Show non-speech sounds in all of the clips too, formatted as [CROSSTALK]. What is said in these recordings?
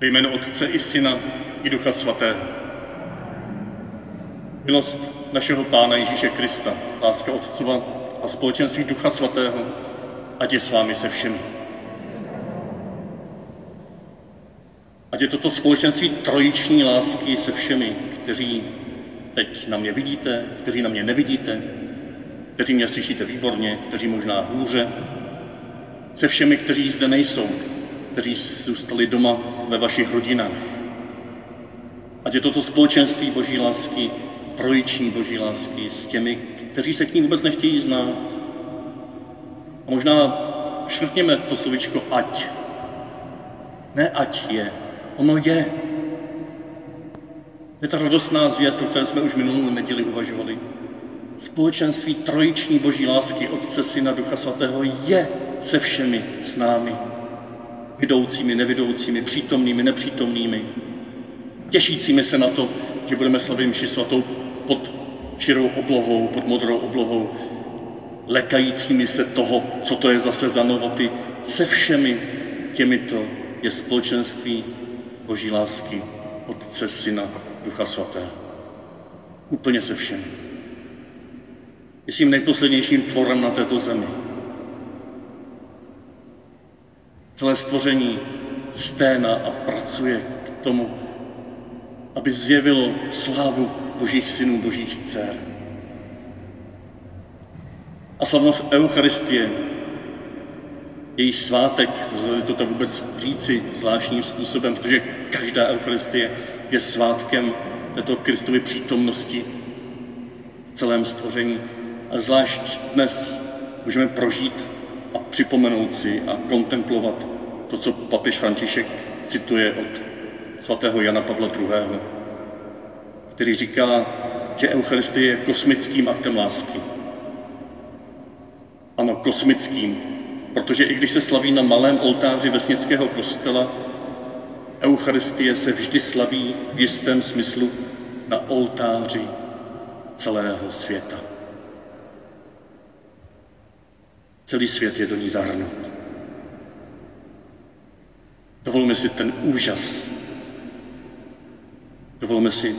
Ve jménu Otce i Syna i Ducha Svatého. Milost našeho Pána Ježíše Krista, láska Otcova a společenství Ducha Svatého, ať je s vámi se všemi. Ať je toto společenství trojiční lásky se všemi, kteří teď na mě vidíte, kteří na mě nevidíte, kteří mě slyšíte výborně, kteří možná hůře, se všemi, kteří zde nejsou, kteří zůstali doma ve vašich rodinách. Ať je toto společenství boží lásky, trojiční boží lásky s těmi, kteří se k ní vůbec nechtějí znát. A možná škrtněme to slovičko ať. Ne ať je, ono je. Je ta radostná zvěst, o které jsme už minulou neděli uvažovali. Společenství trojiční boží lásky Otce, Syna, Ducha Svatého je se všemi s námi. Vidoucími, nevidoucími, přítomnými, nepřítomnými. Těšícími se na to, že budeme slavit mši svatou pod širou oblohou, pod modrou oblohou. Lekajícími se toho, co to je zase za novoty. Se všemi těmito je společenství boží lásky Otce, Syna, Ducha Svatého. Úplně se všemi. Je tím nejposlednějším tvorem na této zemi. Celé stvoření sténa a pracuje k tomu, aby zjevilo slávu božích synů, božích dcer. A slavnost Eucharistie, její svátek, lze to tak vůbec říci zvláštním způsobem, protože každá Eucharistie je svátkem této Kristovy přítomnosti v celém stvoření. A zvlášť dnes můžeme prožít a připomenout si a kontemplovat to, co papež František cituje od svatého Jana Pavla II., který říká, že Eucharistie je kosmickým aktem lásky. Ano, kosmickým, protože i když se slaví na malém oltáři vesnického kostela, Eucharistie se vždy slaví v jistém smyslu na oltáři celého světa. Celý svět je do ní zahrnut. Dovolme si ten úžas. Dovolme si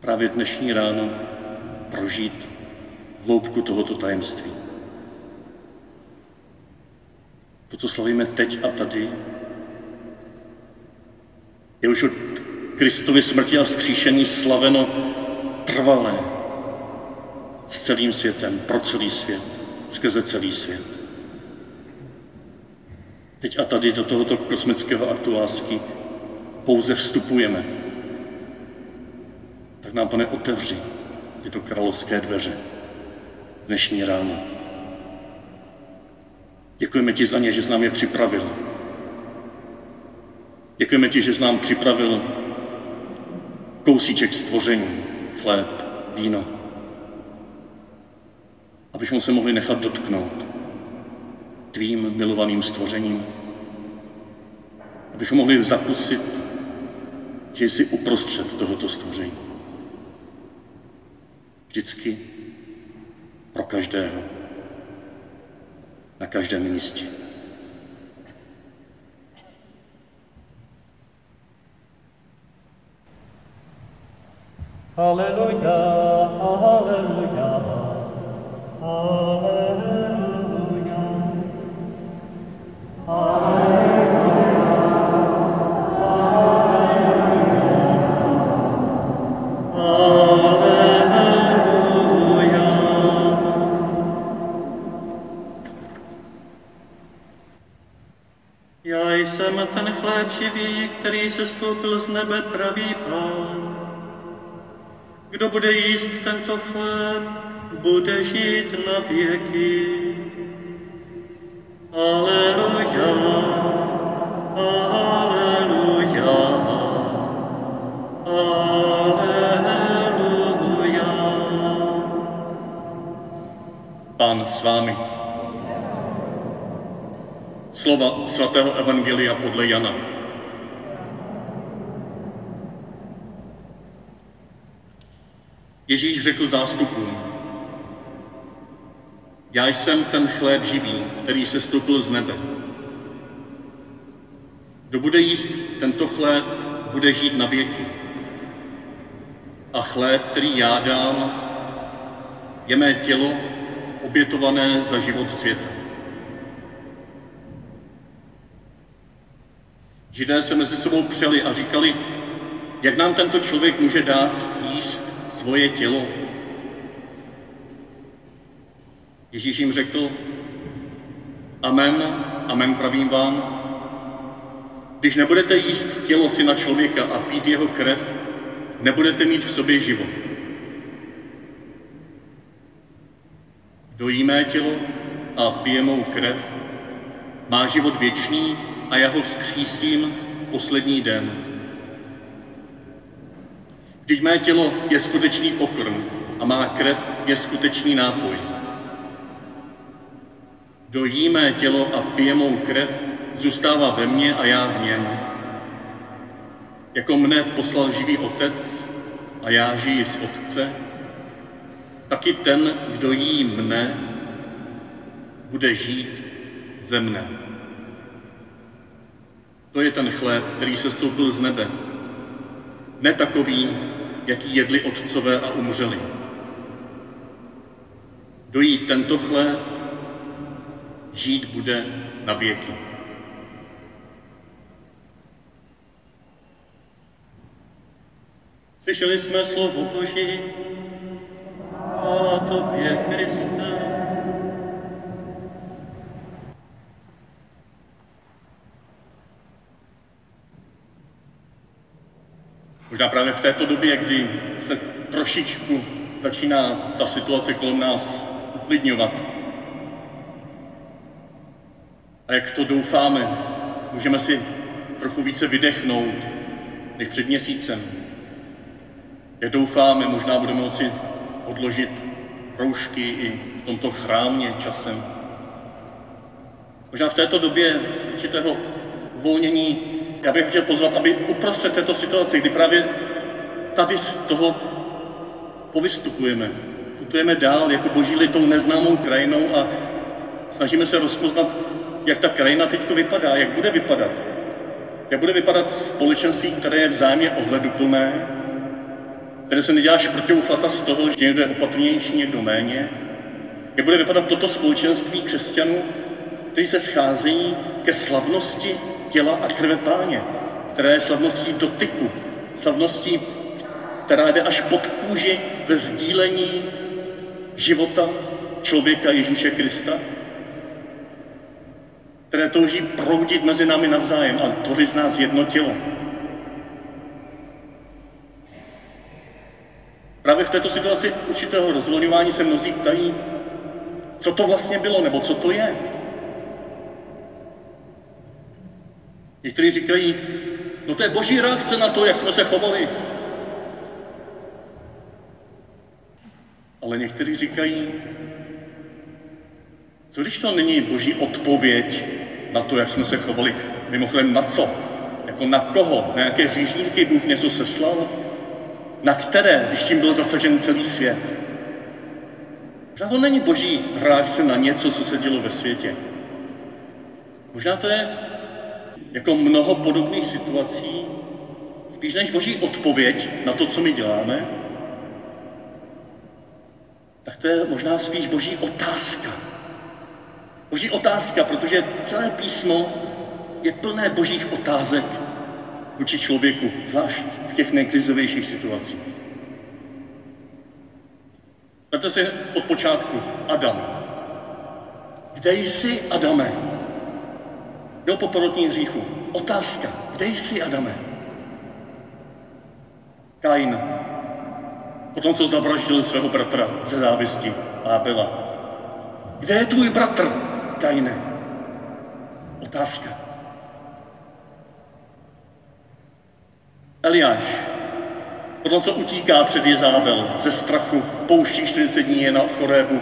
právě dnešní ráno prožít hloubku tohoto tajemství. To, co slavíme teď a tady, je už od Kristovy smrti a skříšení slaveno trvalé s celým světem, pro celý svět, skrze celý svět. Teď a tady do tohoto kosmického aktu lásky pouze vstupujeme. Tak nám, pane, otevři tyto královské dveře dnešní ráno. Děkujeme ti za ně, že jsi nám je připravil. Děkujeme ti, že jsi nám připravil kousíček stvoření, chléb, víno, abychom se mohli nechat dotknout tvým milovaným stvořením, abychom mohli zakusit, že jsi uprostřed tohoto stvoření. Vždycky pro každého, na každém místě. Halleluja, bude jíst tento chléb, bude žít na věky. Aleluja, aleluja, aleluja. Pán s vámi. Slova svatého Evangelia podle Jana. Ježíš řekl zástupům, já jsem ten chléb živý, který se stoupil z nebe. Kdo bude jíst tento chléb, bude žít na věky. A chléb, který já dám, je mé tělo obětované za život světa. Židé se mezi sebou přeli a říkali, jak nám tento člověk může dát jíst svoje tělo. Ježíš jim řekl, Amen, amen pravím vám, když nebudete jíst tělo syna člověka a pít jeho krev, nebudete mít v sobě život. Kdo jí mé tělo a pije mou krev, má život věčný a já ho vzkřísím v poslední den. Vždyť mé tělo je skutečný pokrm a má krev je skutečný nápoj. Kdo jí mé tělo a pije mou krev, zůstává ve mně a já v něm. Jako mne poslal živý otec a já žiji z otce, taky ten, kdo jí mne, bude žít ze mne. To je ten chléb, který se stoupil z nebe. Ne takový, jaký jedli otcové a umřeli. Dojí tento chléb, žít bude na věky. Slyšeli jsme slovo Boží, chvála Tobě, Kriste. Možná právě v této době, kdy se trošičku začíná ta situace kolem nás uklidňovat. A jak to doufáme, můžeme si trochu více vydechnout než před měsícem. Jak doufáme, možná budeme moci odložit roušky i v tomto chrámě časem. Možná v této době určitého uvolnění já bych chtěl pozvat, aby uprostřed této situace, kdy právě tady z toho povystupujeme, putujeme dál jako boží lid tou neznámou krajinou a snažíme se rozpoznat, jak ta krajina teď vypadá, jak bude vypadat. Jak bude vypadat společenství, které je vzájemně ohleduplné, které se nedělá šprťouchlata z toho, že někdo je opatrnější, někdo méně. Jak bude vypadat toto společenství křesťanů, kteří se scházejí ke slavnosti těla a krve páně, která je slavností dotyku, slavností, která jde až pod kůži ve sdílení života člověka Ježíše Krista, které touží proudit mezi námi navzájem a tvořit z nás jedno tělo. Právě v této situaci určitého rozvolňování se mnozí ptají, co to vlastně bylo, nebo co to je. Někteří říkají, no to je boží reakce na to, jak jsme se chovali. Ale někteří říkají, co když to není boží odpověď na to, jak jsme se chovali? Mimochodem na co? Jako na koho? Na jaké hříšníky Bůh něco seslal? Na které, když tím byl zasažen celý svět? Možná to není boží reakce na něco, co se dělo ve světě. Možná to je jako mnoho podobných situací, spíš než boží odpověď na to, co my děláme, tak to je možná spíš boží otázka. Boží otázka, protože celé písmo je plné božích otázek vůči člověku, zvlášť v těch nejkrizovějších situacích. Vemte si od počátku Adam. Kde jsi, Adame? Byl po porodní hříchu. Otázka. Kde jsi, Adame? Kain. Potom, co zavraždil svého bratra ze závisti Abela. Kde je tvůj bratr, Kaine? Otázka. Eliáš, potom co utíká před Jezábel ze strachu, pouští 40 dní je na Chorébu,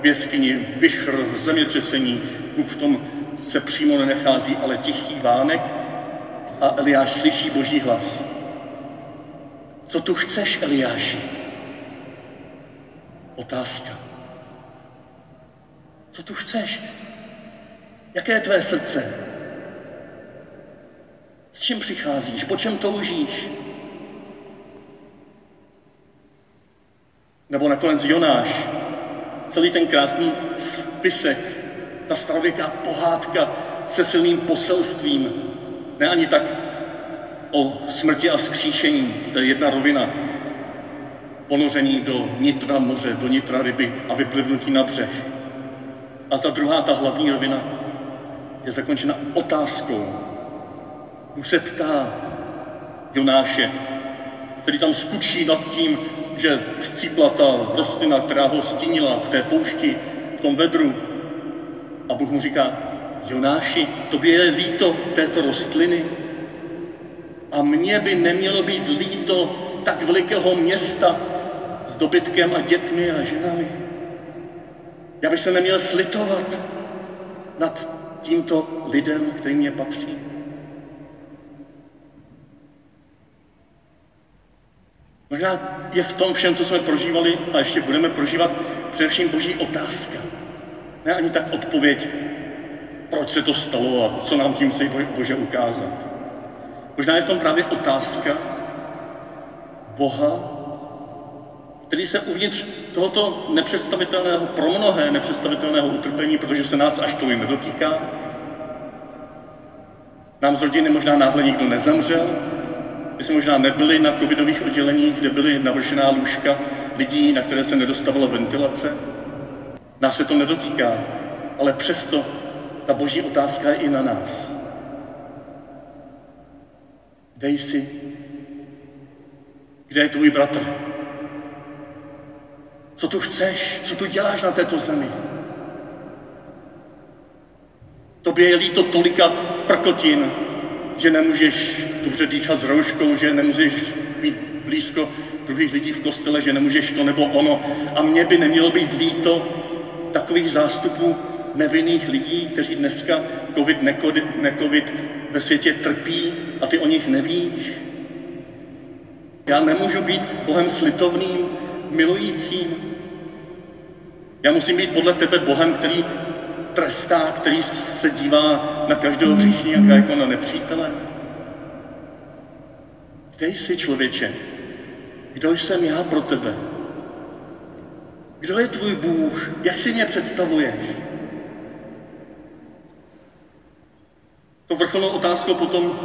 v jeskyni, vychr, zemětřesení, Bůh v tom se přímo nenechází, ale tichý vánek a Eliáš slyší boží hlas. Co tu chceš, Eliáši? Otázka. Co tu chceš? Jaké je tvé srdce? S čím přicházíš? Po čem toužíš? Nebo nakonec Jonáš, celý ten krásný spisek, ta starověká pohádka se silným poselstvím, ne ani tak o smrti a skříšení, to je jedna rovina, ponoření do nitra moře, do nitra ryby a vyplivnutí na břeh. A ta druhá, ta hlavní rovina, je zakončena otázkou. Bůh se ptá Jonáše, který tam skučí nad tím, že chcípla ta rostlina, která ho stínila v té poušti, v tom vedru. A Bůh mu říká, Jonáši, tobě je líto této rostliny? A mně by nemělo být líto tak velikého města s dobytkem a dětmi a ženami. Já bych se neměl slitovat nad tímto lidem, který mě patří. Možná je v tom všem, co jsme prožívali a ještě budeme prožívat, především boží otázka. Ne ani tak odpověď, proč se to stalo a co nám tím chce Bože ukázat. Možná je v tom právě otázka Boha, který se uvnitř tohoto nepředstavitelného, pro mnohé nepředstavitelného utrpení, protože se nás až tolik nedotýká, nám z rodiny možná náhle nikdo nezemřel, my jsme možná nebyli na covidových odděleních, kde byly navršená lůžka lidí, na které se nedostavila ventilace. Nás se to nedotýká, ale přesto ta boží otázka je i na nás. Dej si, kde je tvůj bratr? Co tu chceš? Co tu děláš na této zemi? Tobě je líto tolika prkotin, že nemůžeš dobře dýchat s rouškou, že nemůžeš být blízko druhých lidí v kostele, že nemůžeš to nebo ono. A mně by nemělo být líto takových zástupů nevinných lidí, kteří dneska covid, nekovid, nekovid ve světě trpí a ty o nich nevíš. Já nemůžu být Bohem slitovným, milujícím. Já musím být podle tebe Bohem, který trestá, který se dívá na každého hříšníka jako na nepřítele. Dej si, člověče, kdo jsem já pro tebe? Kdo je tvůj Bůh? Jak si mě představuješ? To vrcholnou otázkou potom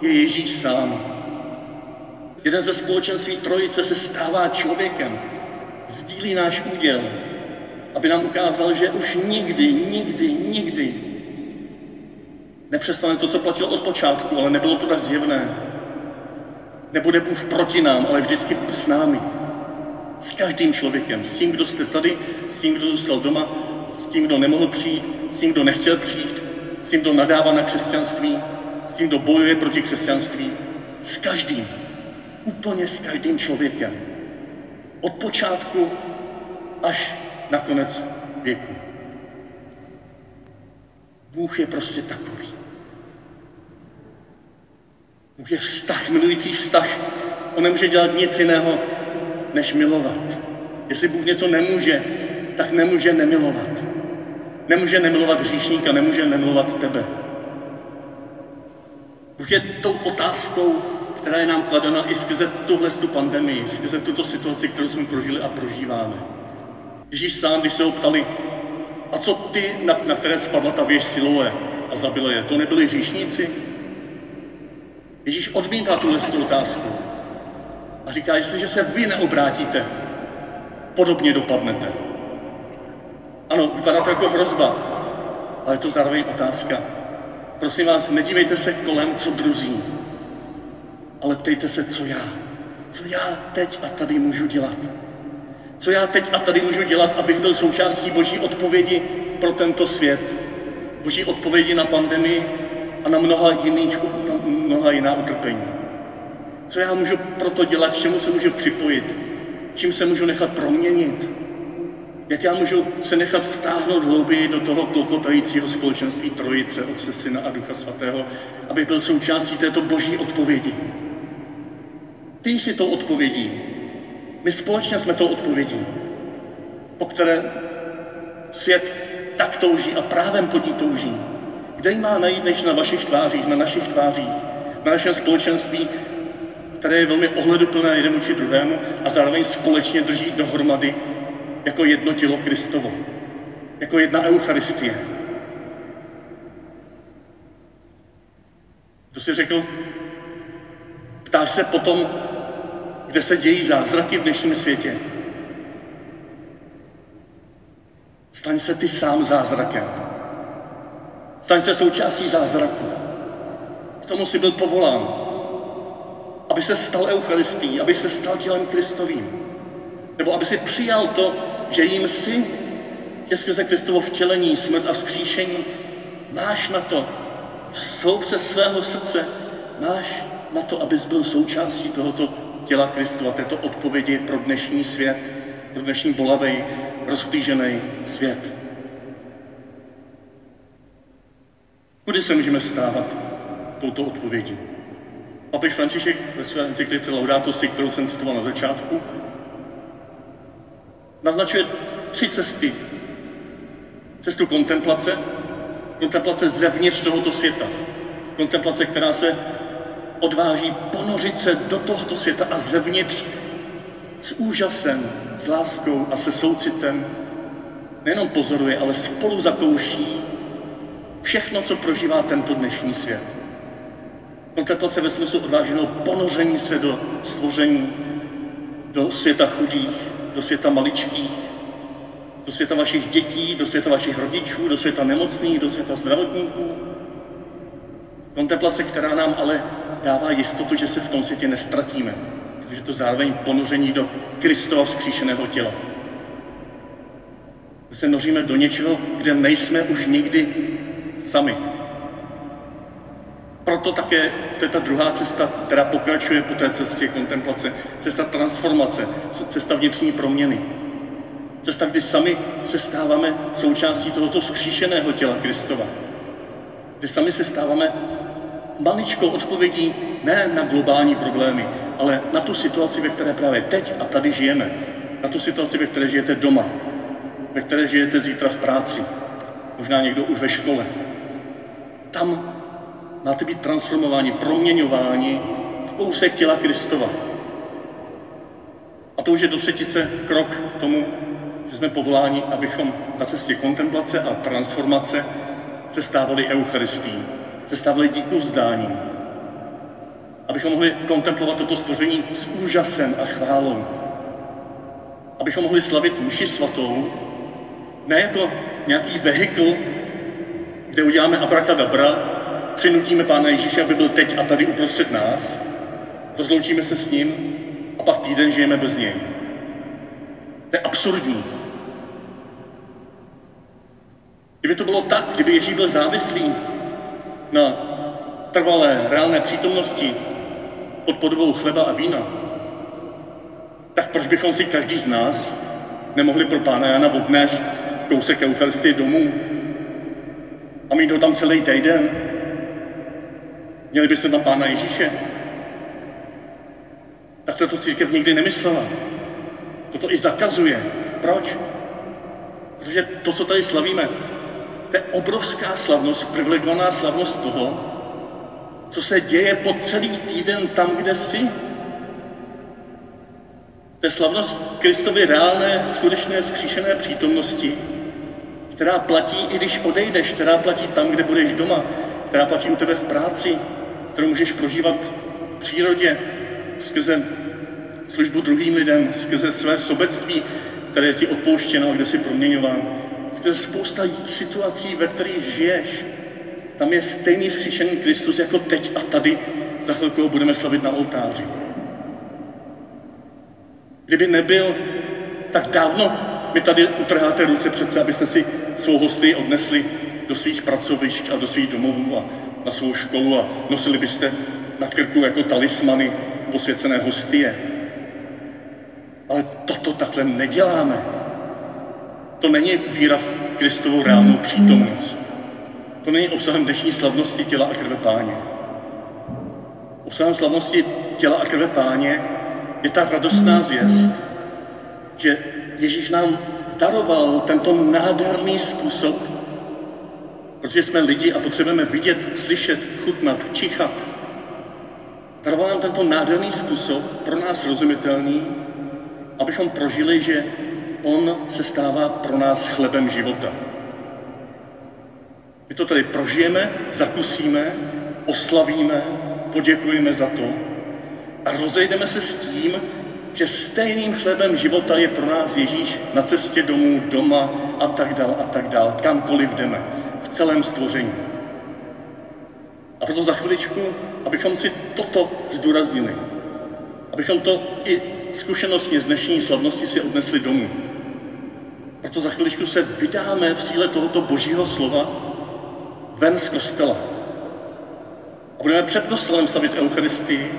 je Ježíš sám. Jeden ze společenství trojice se stává člověkem, sdílí náš úděl, aby nám ukázal, že už nikdy, nikdy, nikdy nepřestane to, co platilo od počátku, ale nebylo to tak zjevné. Nebude Bůh proti nám, ale vždycky s námi. S každým člověkem. S tím, kdo jste tady, s tím, kdo zůstal doma, s tím, kdo nemohl přijít, s tím, kdo nechtěl přijít, s tím, kdo nadává na křesťanství, s tím, kdo bojuje proti křesťanství. S každým. Úplně s každým člověkem. Od počátku až na konec věku. Bůh je prostě takový. Bůh je vztah, milující vztah. On nemůže dělat nic jiného, než milovat. Jestli Bůh něco nemůže, tak nemůže nemilovat. Nemůže nemilovat hříšníka, nemůže nemilovat tebe. Bůh je tou otázkou, která je nám kladena i skrze tuhle tu pandemii, skrze tuto situaci, kterou jsme prožili a prožíváme. Ježíš sám, když se ho ptali, a co ty, na, na které spadla ta věž Siloe a zabila je, to nebyli hříšníci? Ježíš odmítá tuhle tu otázku a říká, jestliže se vy neobrátíte, podobně dopadnete. Ano, vypadá to jako hrozba, ale je to zároveň otázka. Prosím vás, nedívejte se kolem, co druzí, ale ptejte se, co já. Co já teď a tady můžu dělat. Co já teď a tady můžu dělat, abych byl součástí Boží odpovědi pro tento svět. Boží odpovědi na pandemii a na mnoha, jiných, na mnoha jiná utrpení. Co já můžu proto dělat, čemu se můžu připojit, čím se můžu nechat proměnit, jak já můžu se nechat vtáhnout hlouběji do toho klokotajícího společenství Trojice, Otce, Syna a Ducha Svatého, aby byl součástí této boží odpovědi. Ty jsi tou odpovědí. My společně jsme tou odpovědí, po které svět tak touží a právem pod ní touží. Kde ji má najít než na vašich tvářích, na našich tvářích? na našem společenství, které je velmi ohleduplné jeden vůči druhému a zároveň společně drží dohromady jako jedno tělo Kristovo, jako jedna Eucharistie. To si řekl, ptáš se potom, kde se dějí zázraky v dnešním světě. Staň se ty sám zázrakem. Staň se součástí zázraku. K tomu si byl povolán, aby se stal Eucharistí, aby se stal tělem Kristovým. Nebo aby si přijal to, že jim si, že skrze Kristovo vtělení, smrt a vzkříšení, máš na to, v přes svého srdce, máš na to, abys byl součástí tohoto těla Kristova, této odpovědi pro dnešní svět, pro dnešní bolavej, rozklížený svět. Kudy se můžeme stávat touto odpovědí? Papež František ve své encyklice Laudato Si, kterou jsem citoval na začátku, naznačuje tři cesty. Cestu kontemplace, kontemplace zevnitř tohoto světa. Kontemplace, která se odváží ponořit se do tohoto světa a zevnitř s úžasem, s láskou a se soucitem nejenom pozoruje, ale spolu zakouší všechno, co prožívá tento dnešní svět. Kontemplace ve smyslu odváženého ponoření se do stvoření, do světa chudých, do světa maličkých, do světa vašich dětí, do světa vašich rodičů, do světa nemocných, do světa zdravotníků. Kontemplace, která nám ale dává jistotu, že se v tom světě nestratíme, protože to zároveň ponoření do Kristova vzkříšeného těla. My se noříme do něčeho, kde nejsme už nikdy sami. Proto také to je ta druhá cesta, která pokračuje po té cestě kontemplace, cesta transformace, cesta vnitřní proměny. Cesta, kdy sami se stáváme součástí tohoto skříšeného těla Kristova. Kdy sami se stáváme maličkou odpovědí ne na globální problémy, ale na tu situaci, ve které právě teď a tady žijeme. Na tu situaci, ve které žijete doma, ve které žijete zítra v práci, možná někdo už ve škole. Tam máte být transformováni, proměňováni v kousek těla Kristova. A to už je do třetice krok k tomu, že jsme povoláni, abychom na cestě kontemplace a transformace se stávali Eucharistí, se stávali díku vzdáním. Abychom mohli kontemplovat toto stvoření s úžasem a chválou. Abychom mohli slavit mši svatou, ne jako nějaký vehikl, kde uděláme abrakadabra, přinutíme Pána Ježíše, aby byl teď a tady uprostřed nás, rozloučíme se s ním a pak týden žijeme bez něj. To je absurdní. Kdyby to bylo tak, kdyby Ježíš byl závislý na trvalé, reálné přítomnosti pod podobou chleba a vína, tak proč bychom si každý z nás nemohli pro Pána Jana odnést kousek Eucharistie domů a mít ho tam celý týden? Měli byste na Pána Ježíše? Tak to církev nikdy nemyslela. Toto i zakazuje. Proč? Protože to, co tady slavíme, to je obrovská slavnost, privilegovaná slavnost toho, co se děje po celý týden tam, kde jsi. To je slavnost Kristovy reálné, skutečné, skříšené přítomnosti, která platí, i když odejdeš, která platí tam, kde budeš doma, která platí u tebe v práci, kterou můžeš prožívat v přírodě, skrze službu druhým lidem, skrze své sobectví, které je ti odpouštěno a kde jsi proměňován. Skrze spousta situací, ve kterých žiješ. Tam je stejný vzkříšený Kristus jako teď a tady. Za chvilku ho budeme slavit na oltáři. Kdyby nebyl, tak dávno mi tady utrháte ruce přece, abyste si svou hosty odnesli do svých pracovišť a do svých domovů a na svou školu a nosili byste na krku jako talismany posvěcené hostie. Ale toto takhle neděláme. To není víra v Kristovou reálnou přítomnost. To není obsahem dnešní slavnosti těla a krve páně. Obsahem slavnosti těla a krve páně je ta radostná zvěst, že Ježíš nám daroval tento nádherný způsob, protože jsme lidi a potřebujeme vidět, slyšet, chutnat, čichat, daroval nám tento nádherný způsob, pro nás rozumitelný, abychom prožili, že On se stává pro nás chlebem života. My to tady prožijeme, zakusíme, oslavíme, poděkujeme za to a rozejdeme se s tím, že stejným chlebem života je pro nás Ježíš na cestě domů, doma a tak dál a tak dál, kamkoliv jdeme, v celém stvoření. A proto za chviličku, abychom si toto zdůraznili, abychom to i zkušenostně z dnešní slavnosti si odnesli domů. Proto za chviličku se vydáme v síle tohoto božího slova ven z kostela. A budeme před kostelem slavit Eucharistii,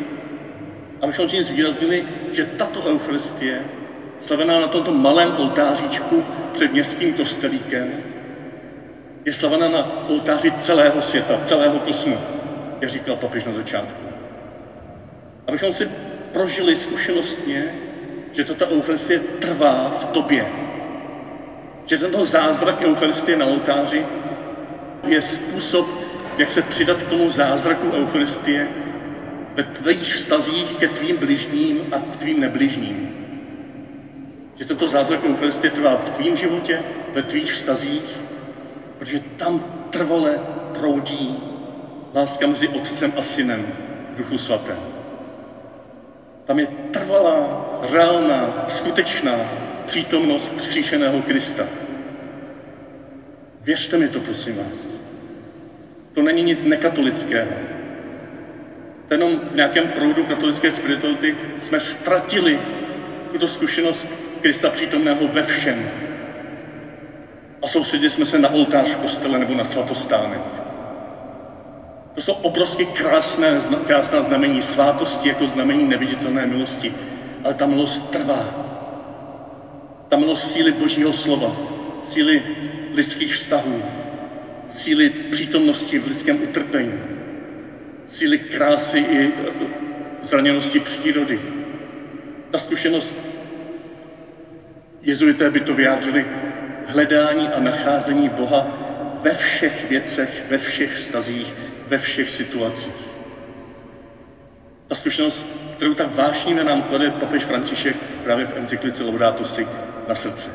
abychom tím zvýraznili, že tato Eucharistie, slavená na tomto malém oltáříčku před městským kostelíkem, je slavená na oltáři celého světa, celého kosmu, jak říkal papež na začátku. Abychom si prožili zkušenostně, že tato Eucharistie trvá v tobě. Že tento zázrak Eucharistie na oltáři je způsob, jak se přidat k tomu zázraku Eucharistie ve tvých vztazích ke tvým bližním a k tvým nebližním. Že tento zázrak Eucharistie trvá v tvým životě, ve tvých vztazích, protože tam trvale proudí láska mezi otcem a synem v duchu svatém. Tam je trvalá, reálná, skutečná přítomnost vzkříšeného Krista. Věřte mi to, prosím vás. To není nic nekatolického. To jenom v nějakém proudu katolické spirituality jsme ztratili tuto zkušenost Krista přítomného ve všem. A soustředili jsme se na oltář v kostele nebo na svatostány. To jsou obrovsky krásné, krásná znamení svátosti jako znamení neviditelné milosti. Ale ta milost trvá. Ta milost síly Božího slova, síly lidských vztahů, síly přítomnosti v lidském utrpení, síly krásy i e, zraněnosti přírody. Ta zkušenost, jezuité by to vyjádřili, hledání a nacházení Boha ve všech věcech, ve všech vztazích, ve všech situacích. Ta zkušenost, kterou tak vášnivě nám klade papež František právě v encyklice Laudato Si na srdce.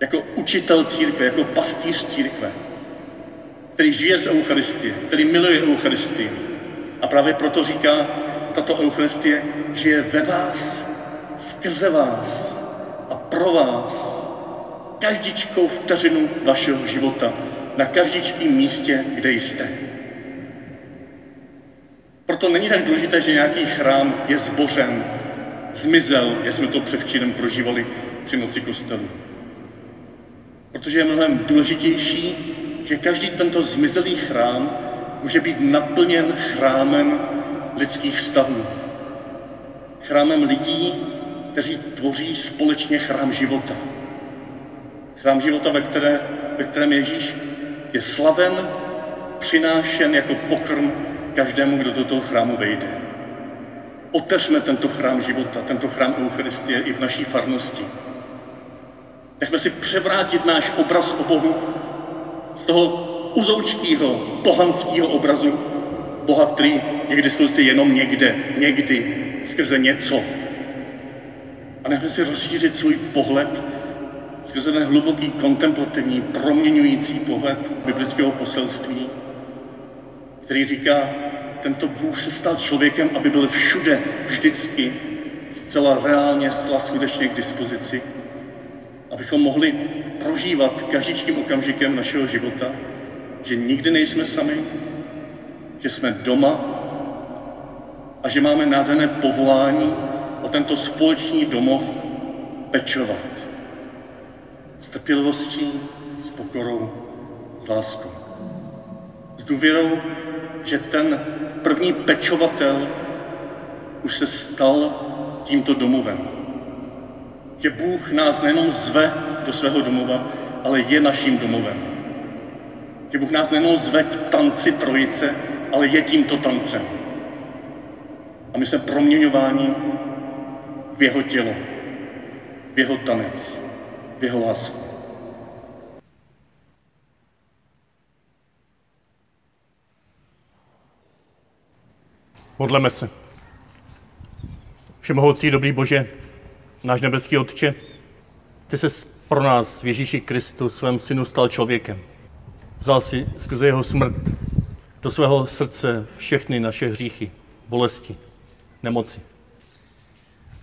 Jako učitel církve, jako pastýř církve, který žije z Eucharistie, který miluje Eucharistii. A právě proto říká, tato Eucharistie žije ve vás, skrze vás pro vás každičkou vteřinu vašeho života, na každičkém místě, kde jste. Proto není tak důležité, že nějaký chrám je zbořen, zmizel, jak jsme to převčírem prožívali při noci kostelu. Protože je mnohem důležitější, že každý tento zmizelý chrám může být naplněn chrámem lidských vztahů. Chrámem lidí, kteří tvoří společně chrám života. Chrám života, ve, které, ve kterém Ježíš je slaven, přinášen jako pokrm každému, kdo do toho chrámu vejde. Otevřme tento chrám života, tento chrám Eucharistie i v naší farnosti. Nechme si převrátit náš obraz o Bohu z toho uzoučkého, pohanského obrazu Boha, který je k dispozici jenom někde, někdy, skrze něco. A nechme si rozšířit svůj pohled skrze ten hluboký, kontemplativní, proměňující pohled biblického poselství, který říká, tento Bůh se stal člověkem, aby byl všude, vždycky, zcela reálně, zcela skutečně k dispozici, abychom mohli prožívat každičkým okamžikem našeho života, že nikdy nejsme sami, že jsme doma a že máme nádherné povolání o tento společný domov pečovat. S trpělivostí, s pokorou, s láskou. S důvěrou, že ten první pečovatel už se stal tímto domovem. Že Bůh nás nejenom zve do svého domova, ale je naším domovem. Že Bůh nás nejenom zve k tanci trojice, ale je tímto tancem. A my jsme proměňováni v jeho tělo, v jeho tanec, v jeho lásku. Modleme se. Všemohoucí dobrý Bože, náš nebeský Otče, ty se pro nás v Ježíši Kristu, svém synu, stal člověkem. Vzal si skrze jeho smrt do svého srdce všechny naše hříchy, bolesti, nemoci.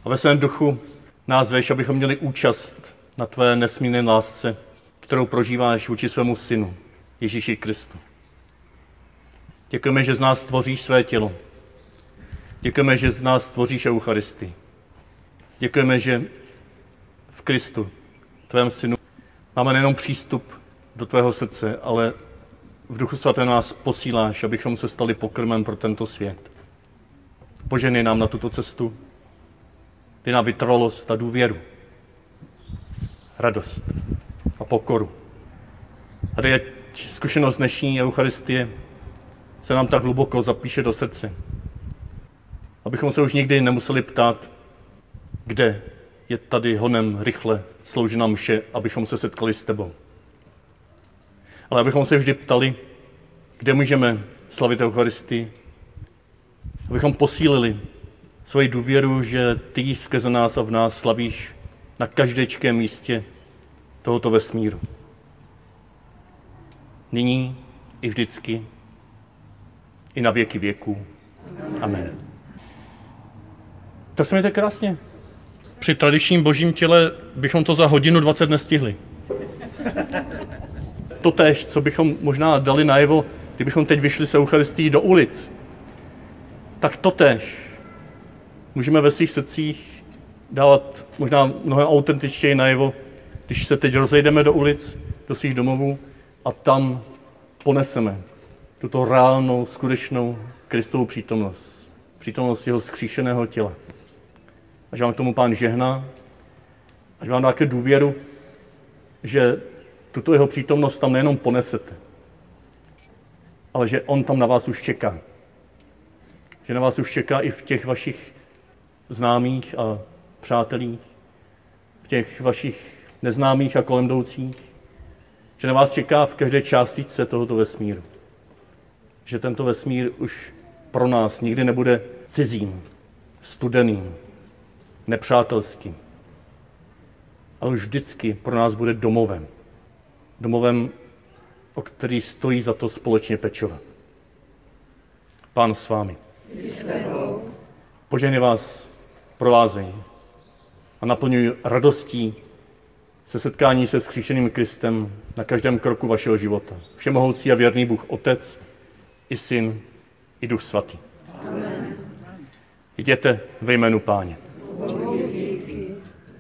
A ve svém duchu nás veš, abychom měli účast na tvé nesmírné lásce, kterou prožíváš vůči svému synu, Ježíši Kristu. Děkujeme, že z nás tvoříš své tělo. Děkujeme, že z nás tvoříš Eucharistii. Děkujeme, že v Kristu, tvém synu, máme nejenom přístup do tvého srdce, ale v Duchu Svaté nás posíláš, abychom se stali pokrmem pro tento svět. Poženej nám na tuto cestu, dej nám vytrvalost a důvěru, radost a pokoru. A dej, zkušenost dnešní Eucharistie se nám tak hluboko zapíše do srdce, abychom se už nikdy nemuseli ptát, kde je tady honem rychle sloužena mše, abychom se setkali s tebou. Ale abychom se vždy ptali, kde můžeme slavit Eucharistii, abychom posílili svoji důvěru, že ty skrze nás a v nás slavíš na každečkém místě tohoto vesmíru. Nyní i vždycky, i na věky věků. Amen. Tak se mějte krásně. Při tradičním božím těle bychom to za hodinu 20 nestihli. [LAUGHS] Totež, co bychom možná dali najevo, kdybychom teď vyšli se Eucharistií do ulic, tak totež můžeme ve svých srdcích dávat možná mnohem autentičtěji najevo, když se teď rozejdeme do ulic, do svých domovů a tam poneseme tuto reálnou, skutečnou Kristovou přítomnost. Přítomnost jeho skříšeného těla. Až vám k tomu pán žehná, až vám dá také důvěru, že tuto jeho přítomnost tam nejenom ponesete, ale že on tam na vás už čeká. Že na vás už čeká i v těch vašich známých a přátelích, v těch vašich neznámých a kolem jdoucích, že na vás čeká v každé částičce tohoto vesmíru. Že tento vesmír už pro nás nikdy nebude cizím, studeným, nepřátelským, ale už vždycky pro nás bude domovem. Domovem, o který stojí za to společně pečovat. Pán s vámi. Požehnej vás provázejí a naplňují radostí se setkání se skříšeným Kristem na každém kroku vašeho života. Všemohoucí a věrný Bůh Otec, i Syn, i Duch Svatý. Amen. Jděte ve jménu Páně.